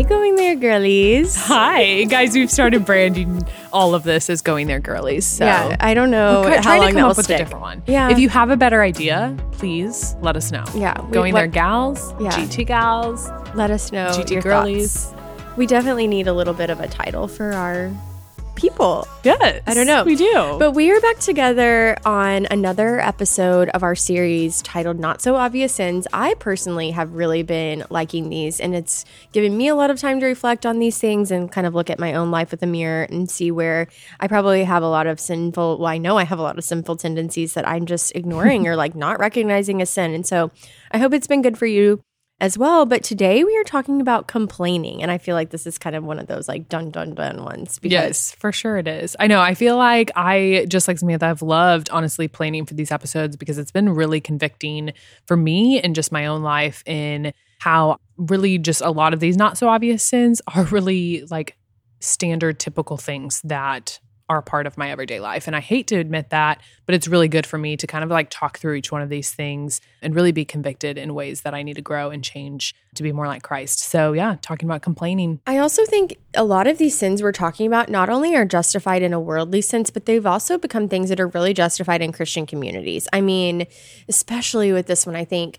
Hi, going there, girlies. Hi, guys. We've started branding all of this as going there, girlies. So yeah, I don't know we're how long up with stick. a different one. Yeah. If you have a better idea, please let us know. Yeah, we, going there, gals. Yeah. GT gals. Let us know. GT girlies. Thoughts. We definitely need a little bit of a title for our people. Yes. I don't know. We do. But we are back together on another episode of our series titled Not So Obvious Sins. I personally have really been liking these, and it's given me a lot of time to reflect on these things and kind of look at my own life with a mirror and see where I probably have a lot of sinful, well, I know I have a lot of sinful tendencies that I'm just ignoring or like not recognizing as sin. And so I hope it's been good for you as well. But today we are talking about complaining. And I feel like this is kind of one of those like dun dun dun ones. Yes, for sure it is. I know. I feel like I, just like Samantha, I've loved honestly planning for these episodes because it's been really convicting for me and just my own life in how really just a lot of these not so obvious sins are really like standard typical things that are part of my everyday life. And I hate to admit that, but it's really good for me to kind of like talk through each one of these things and really be convicted in ways that I need to grow and change to be more like Christ. So, yeah, talking about complaining. I also think a lot of these sins we're talking about not only are justified in a worldly sense, but they've also become things that are really justified in Christian communities. I mean, especially with this one, I think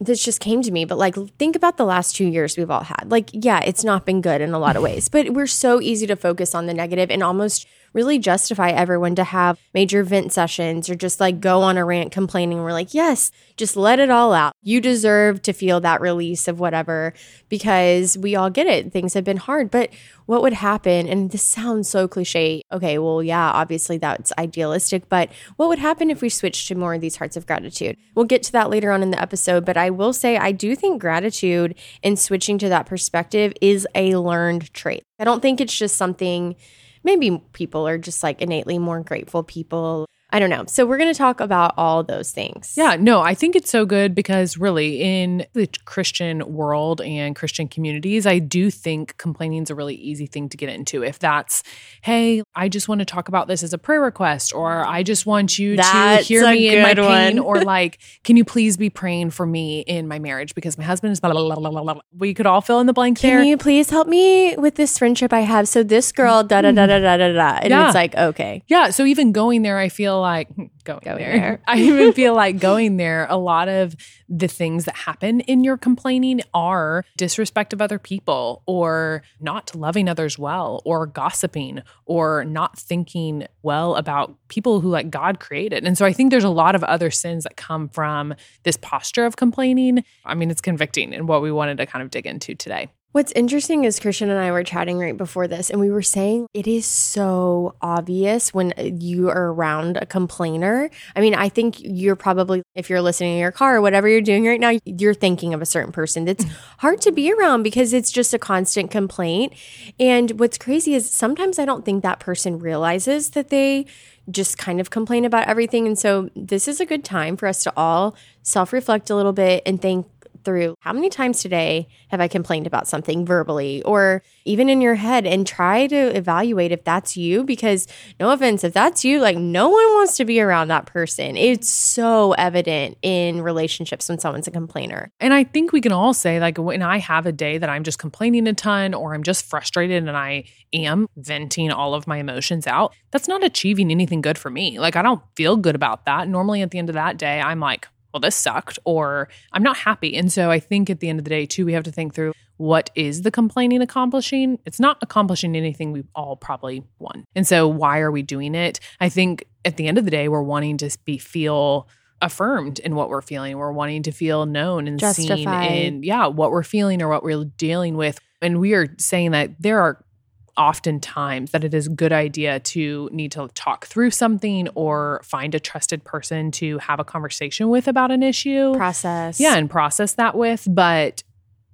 this just came to me, but like think about the last two years we've all had. Like, yeah, it's not been good in a lot of ways, but we're so easy to focus on the negative and almost really justify everyone to have major vent sessions or just like go on a rant complaining. We're like, yes, just let it all out. You deserve to feel that release of whatever because we all get it. Things have been hard. But what would happen? And this sounds so cliche. Okay, well, yeah, obviously that's idealistic, but what would happen if we switched to more of these hearts of gratitude? We'll get to that later on in the episode, but I will say I do think gratitude and switching to that perspective is a learned trait. I don't think it's just something maybe people are just like innately more grateful people I don't know. So we're going to talk about all those things. Yeah, no, I think it's so good because really in the Christian world and Christian communities, I do think complaining is a really easy thing to get into. If that's, hey, I just want to talk about this as a prayer request, or I just want you that's to hear me in my pain, or like, can you please be praying for me in my marriage because my husband is blah, blah, blah, blah, blah. We could all fill in the blank can there. Can you please help me with this friendship I have? So this girl, da da da mm. da da da da. And yeah. it's like, okay. Yeah. So even going there, I feel like hmm, going, going there. there. I even feel like going there, a lot of the things that happen in your complaining are disrespect of other people or not loving others well or gossiping or not thinking well about people who like God created. And so I think there's a lot of other sins that come from this posture of complaining. I mean, it's convicting and what we wanted to kind of dig into today. What's interesting is Christian and I were chatting right before this, and we were saying it is so obvious when you are around a complainer. I mean, I think you're probably, if you're listening in your car or whatever you're doing right now, you're thinking of a certain person that's hard to be around because it's just a constant complaint. And what's crazy is sometimes I don't think that person realizes that they just kind of complain about everything. And so this is a good time for us to all self reflect a little bit and think through how many times today have I complained about something verbally or even in your head and try to evaluate if that's you because no offense if that's you like no one wants to be around that person. It's so evident in relationships when someone's a complainer. And I think we can all say like when I have a day that I'm just complaining a ton or I'm just frustrated and I am venting all of my emotions out, that's not achieving anything good for me. Like I don't feel good about that. Normally at the end of that day I'm like well, this sucked, or I'm not happy. And so I think at the end of the day, too, we have to think through what is the complaining accomplishing? It's not accomplishing anything we've all probably won. And so why are we doing it? I think at the end of the day, we're wanting to be feel affirmed in what we're feeling. We're wanting to feel known and Justified. seen in yeah, what we're feeling or what we're dealing with. And we are saying that there are oftentimes that it is a good idea to need to talk through something or find a trusted person to have a conversation with about an issue. Process. Yeah, and process that with. But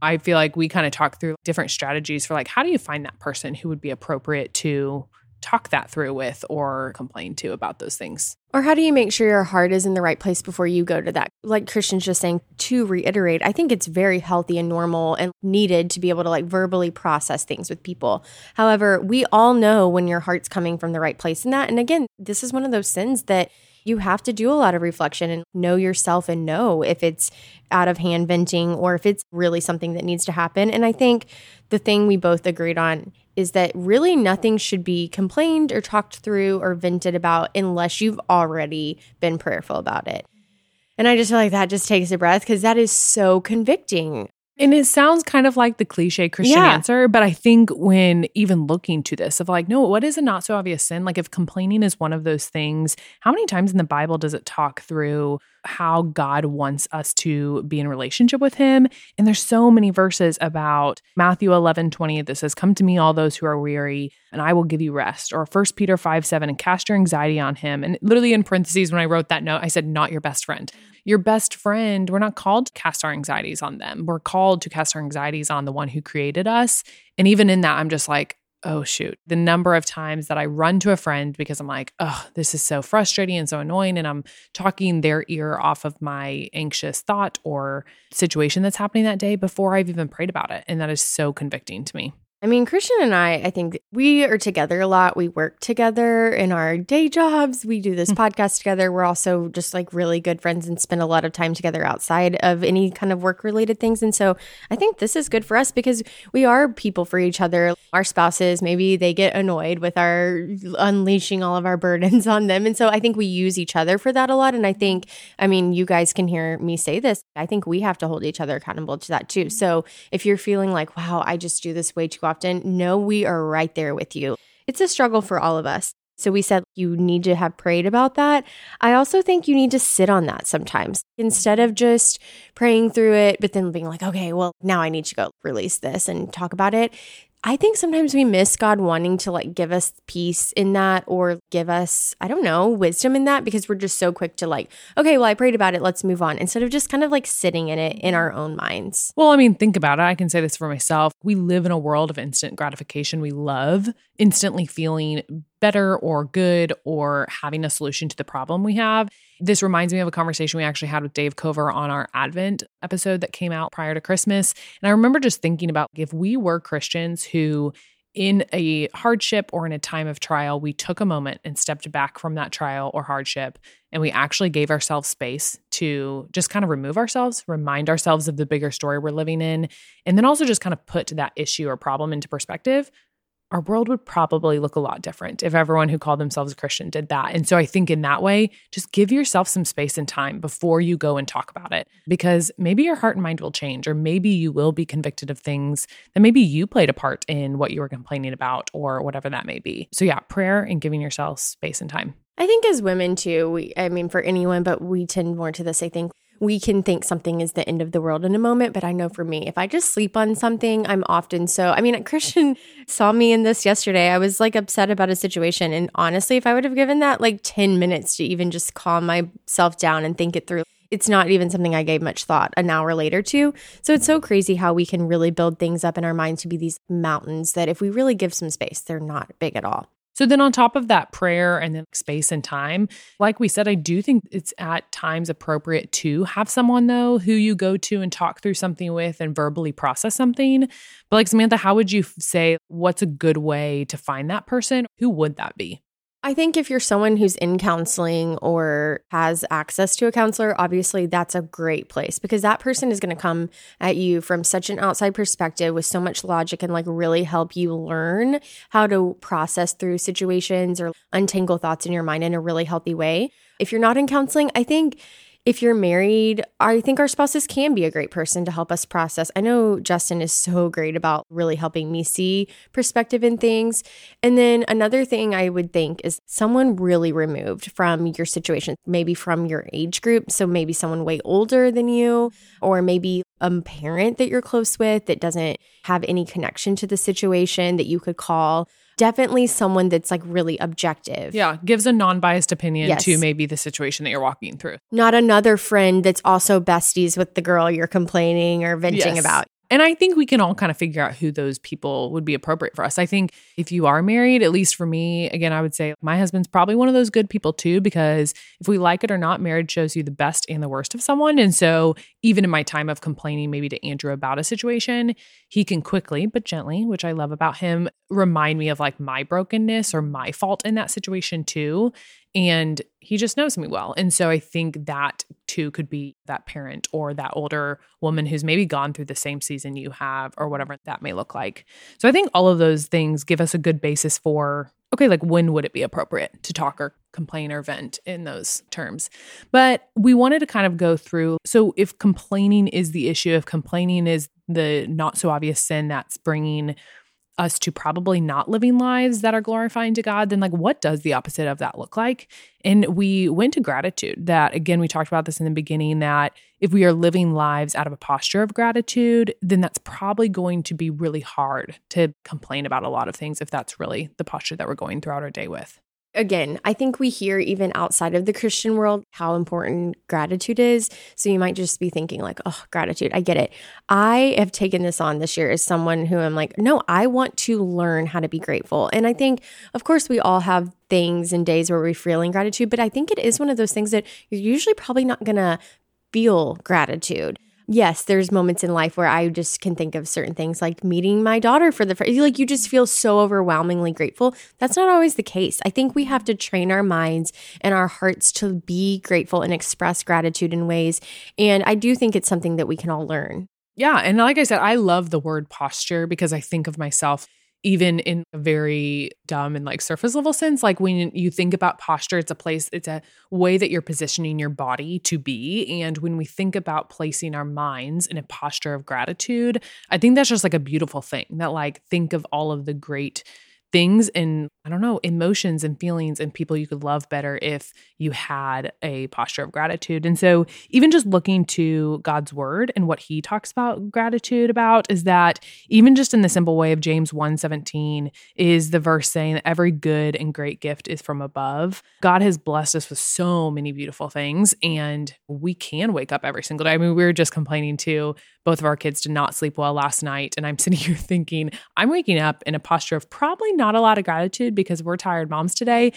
I feel like we kind of talk through different strategies for like, how do you find that person who would be appropriate to talk that through with or complain to about those things. Or how do you make sure your heart is in the right place before you go to that? Like Christian's just saying, to reiterate, I think it's very healthy and normal and needed to be able to like verbally process things with people. However, we all know when your heart's coming from the right place in that. And again, this is one of those sins that you have to do a lot of reflection and know yourself and know if it's out of hand venting or if it's really something that needs to happen. And I think the thing we both agreed on is that really nothing should be complained or talked through or vented about unless you've already been prayerful about it. And I just feel like that just takes a breath because that is so convicting. And it sounds kind of like the cliche Christian Yeah. answer, but I think when even looking to this, of like, no, what is a not so obvious sin? Like, if complaining is one of those things, how many times in the Bible does it talk through how God wants us to be in relationship with Him? And there's so many verses about Matthew 11, 20 that says, Come to me, all those who are weary, and I will give you rest. Or 1 Peter 5, 7, and cast your anxiety on Him. And literally in parentheses, when I wrote that note, I said, Not your best friend your best friend, we're not called to cast our anxieties on them. We're called to cast our anxieties on the one who created us. And even in that, I'm just like, oh, shoot. The number of times that I run to a friend because I'm like, oh, this is so frustrating and so annoying. And I'm talking their ear off of my anxious thought or situation that's happening that day before I've even prayed about it. And that is so convicting to me. I mean, Christian and I, I think we are together a lot. We work together in our day jobs. We do this mm. podcast together. We're also just like really good friends and spend a lot of time together outside of any kind of work related things. And so I think this is good for us because we are people for each other. Our spouses, maybe they get annoyed with our unleashing all of our burdens on them. And so I think we use each other for that a lot. And I think, I mean, you guys can hear me say this. I think we have to hold each other accountable to that too. Mm. So if you're feeling like, wow, I just do this way too often, know we are right there with you. It's a struggle for all of us. So we said you need to have prayed about that. I also think you need to sit on that sometimes instead of just praying through it, but then being like, okay, well, now I need to go release this and talk about it. I think sometimes we miss God wanting to like give us peace in that or give us, I don't know, wisdom in that because we're just so quick to like, okay, well, I prayed about it, let's move on, instead of just kind of like sitting in it in our own minds. Well, I mean, think about it. I can say this for myself. We live in a world of instant gratification. We love instantly feeling better or good or having a solution to the problem we have. This reminds me of a conversation we actually had with Dave Cover on our Advent episode that came out prior to Christmas. And I remember just thinking about if we were Christians who in a hardship or in a time of trial, we took a moment and stepped back from that trial or hardship and we actually gave ourselves space to just kind of remove ourselves, remind ourselves of the bigger story we're living in, and then also just kind of put that issue or problem into perspective. Our world would probably look a lot different if everyone who called themselves a Christian did that. And so I think in that way, just give yourself some space and time before you go and talk about it because maybe your heart and mind will change, or maybe you will be convicted of things that maybe you played a part in what you were complaining about or whatever that may be. So, yeah, prayer and giving yourself space and time. I think as women too, we I mean for anyone, but we tend more to this, I think. We can think something is the end of the world in a moment, but I know for me, if I just sleep on something, I'm often so. I mean, Christian saw me in this yesterday. I was like upset about a situation. And honestly, if I would have given that like 10 minutes to even just calm myself down and think it through, it's not even something I gave much thought an hour later to. So it's so crazy how we can really build things up in our minds to be these mountains that if we really give some space, they're not big at all. So then on top of that prayer and then space and time, like we said, I do think it's at times appropriate to have someone though who you go to and talk through something with and verbally process something. But like Samantha, how would you say what's a good way to find that person? Who would that be? I think if you're someone who's in counseling or has access to a counselor, obviously that's a great place because that person is going to come at you from such an outside perspective with so much logic and like really help you learn how to process through situations or untangle thoughts in your mind in a really healthy way. If you're not in counseling, I think if you're married, I think our spouses can be a great person to help us process. I know Justin is so great about really helping me see perspective in things. And then another thing I would think is someone really removed from your situation, maybe from your age group. So maybe someone way older than you, or maybe a parent that you're close with that doesn't have any connection to the situation that you could call. Definitely someone that's like really objective. Yeah, gives a non-biased opinion Yes. to maybe the situation that you're walking through. not another friend that's also besties with the girl you're complaining or venting Yes. about. And I think we can all kind of figure out who those people would be appropriate for us. I think if you are married, at least for me, again, I would say my husband's probably one of those good people too, because if we like it or not, marriage shows you the best and the worst of someone. And so even in my time of complaining, maybe to Andrew about a situation, he can quickly but gently, which I love about him, remind me of like my brokenness or my fault in that situation too. And he just knows me well. And so I think that too could be that parent or that older woman who's maybe gone through the same season you have or whatever that may look like. So I think all of those things give us a good basis for okay, like when would it be appropriate to talk or complain or vent in those terms? But we wanted to kind of go through so if complaining is the issue, if complaining is the not so obvious sin that's bringing us to probably not living lives that are glorifying to God, then like what does the opposite of that look like? And we went to gratitude. That again, we talked about this in the beginning that if we are living lives out of a posture of gratitude, then that's probably going to be really hard to complain about a lot of things if that's really the posture that we're going throughout our day with again, I think we hear even outside of the Christian world how important gratitude is. So you might just be thinking, like, oh, gratitude, I get it. I have taken this on this year as someone who I'm like, no, I want to learn how to be grateful. And I think, of course, we all have things and days where we're feeling gratitude, but I think it is one of those things that you're usually probably not going to feel gratitude yes, there's moments in life where I just can think of certain things like meeting my daughter for the first like you just feel so overwhelmingly grateful. That's not always the case. I think we have to train our minds and our hearts to be grateful and express gratitude in ways. And I do think it's something that we can all learn. Yeah. And like I said, I love the word posture because I think of myself even in a very dumb and like surface level sense like when you think about posture it's a place it's a way that you're positioning your body to be. And when we think about placing our minds in a posture of gratitude i think that's just like a beautiful thing that like think of all of the great things and I don't know, emotions and feelings and people you could love better if you had a posture of gratitude. And so, even just looking to God's word and what he talks about gratitude about is that even just in the simple way of James 1:17 is the verse saying that every good and great gift is from above. God has blessed us with so many beautiful things and we can wake up every single day. I mean, we were just complaining to both of our kids did not sleep well last night and I'm sitting here thinking I'm waking up in a posture of probably not a lot of gratitude because we're tired moms today.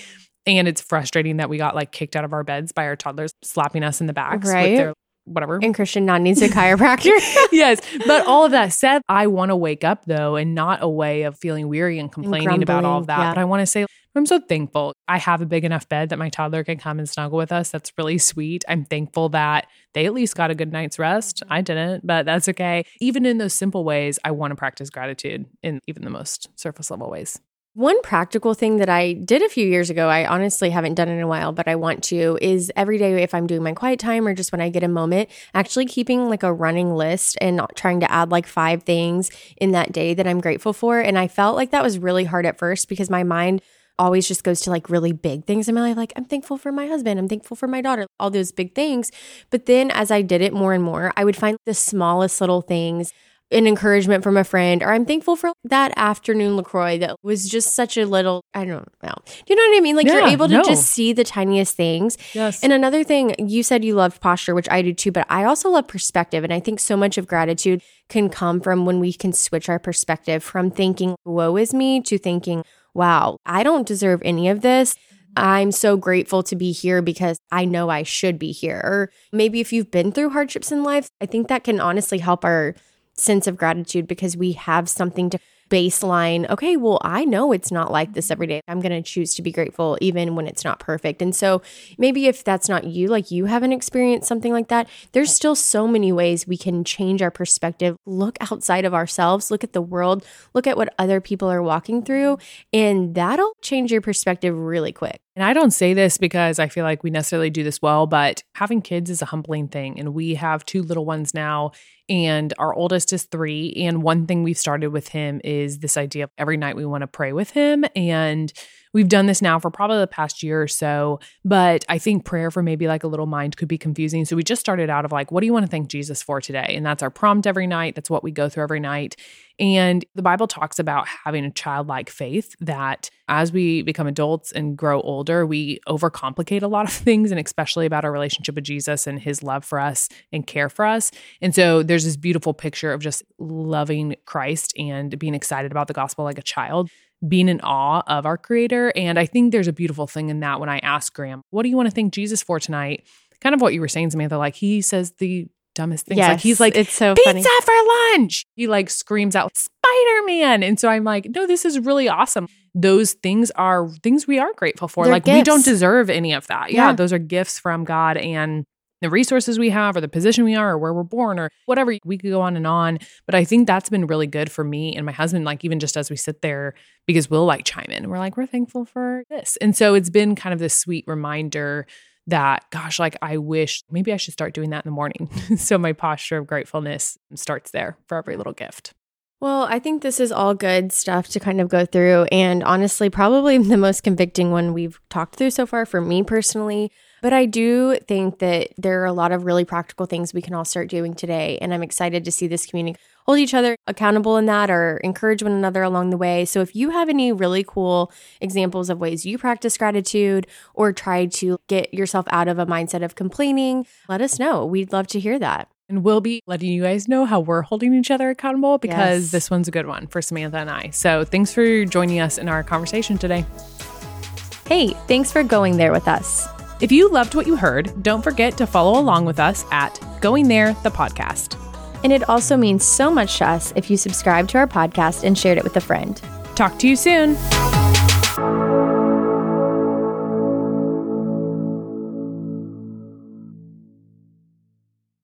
And it's frustrating that we got like kicked out of our beds by our toddlers slapping us in the backs right. with their whatever. And Christian not needs a chiropractor. yes. But all of that said, I want to wake up though, and not a way of feeling weary and complaining and about all of that. Yeah. But I want to say, I'm so thankful. I have a big enough bed that my toddler can come and snuggle with us. That's really sweet. I'm thankful that they at least got a good night's rest. I didn't, but that's okay. Even in those simple ways, I want to practice gratitude in even the most surface level ways. One practical thing that I did a few years ago, I honestly haven't done in a while, but I want to, is every day if I'm doing my quiet time or just when I get a moment, actually keeping like a running list and not trying to add like five things in that day that I'm grateful for. And I felt like that was really hard at first because my mind always just goes to like really big things in my life. Like, I'm thankful for my husband, I'm thankful for my daughter, all those big things. But then as I did it more and more, I would find the smallest little things an encouragement from a friend, or I'm thankful for that afternoon LaCroix that was just such a little, I don't know. Do you know what I mean? Like yeah, you're able to no. just see the tiniest things. Yes. And another thing, you said you loved posture, which I do too, but I also love perspective. And I think so much of gratitude can come from when we can switch our perspective from thinking, woe is me, to thinking, wow, I don't deserve any of this. I'm so grateful to be here because I know I should be here. Or maybe if you've been through hardships in life, I think that can honestly help our sense of gratitude because we have something to baseline, okay, well, I know it's not like this every day. I'm going to choose to be grateful even when it's not perfect. And so maybe if that's not you, like you haven't experienced something like that, there's still so many ways we can change our perspective. Look outside of ourselves, look at the world, look at what other people are walking through, and that'll change your perspective really quick. And I don't say this because I feel like we necessarily do this well, but having kids is a humbling thing. And we have two little ones now, and our oldest is three. And one thing we've started with him is this idea of every night we want to pray with him. And we've done this now for probably the past year or so, but I think prayer for maybe like a little mind could be confusing. So we just started out of like, what do you want to thank Jesus for today? And that's our prompt every night. That's what we go through every night. And the Bible talks about having a childlike faith that as we become adults and grow older, we overcomplicate a lot of things, and especially about our relationship with Jesus and his love for us and care for us. And so there's this beautiful picture of just loving Christ and being excited about the gospel like a child being in awe of our creator. And I think there's a beautiful thing in that when I ask Graham, what do you want to thank Jesus for tonight? Kind of what you were saying, Samantha, like he says the dumbest things. Yes, like he's like, it's so pizza funny. for lunch. He like screams out Spider Man. And so I'm like, no, this is really awesome. Those things are things we are grateful for. They're like we don't deserve any of that. Yeah, Yeah. those are gifts from God and the resources we have or the position we are or where we're born or whatever we could go on and on but i think that's been really good for me and my husband like even just as we sit there because we'll like chime in we're like we're thankful for this and so it's been kind of this sweet reminder that gosh like i wish maybe i should start doing that in the morning so my posture of gratefulness starts there for every little gift Well, I think this is all good stuff to kind of go through. And honestly, probably the most convicting one we've talked through so far for me personally. But I do think that there are a lot of really practical things we can all start doing today. And I'm excited to see this community hold each other accountable in that or encourage one another along the way. So if you have any really cool examples of ways you practice gratitude or try to get yourself out of a mindset of complaining, let us know. We'd love to hear that. and we'll be letting you guys know how we're holding each other accountable because Yes. this one's a good one for samantha and i so thanks for joining us in our conversation today Hey, thanks for going there with us. If you loved what you heard, don't forget to follow along with us at Going There, the podcast. And it also means so much to us if you subscribe to our podcast and shared it with a friend. Talk to you soon.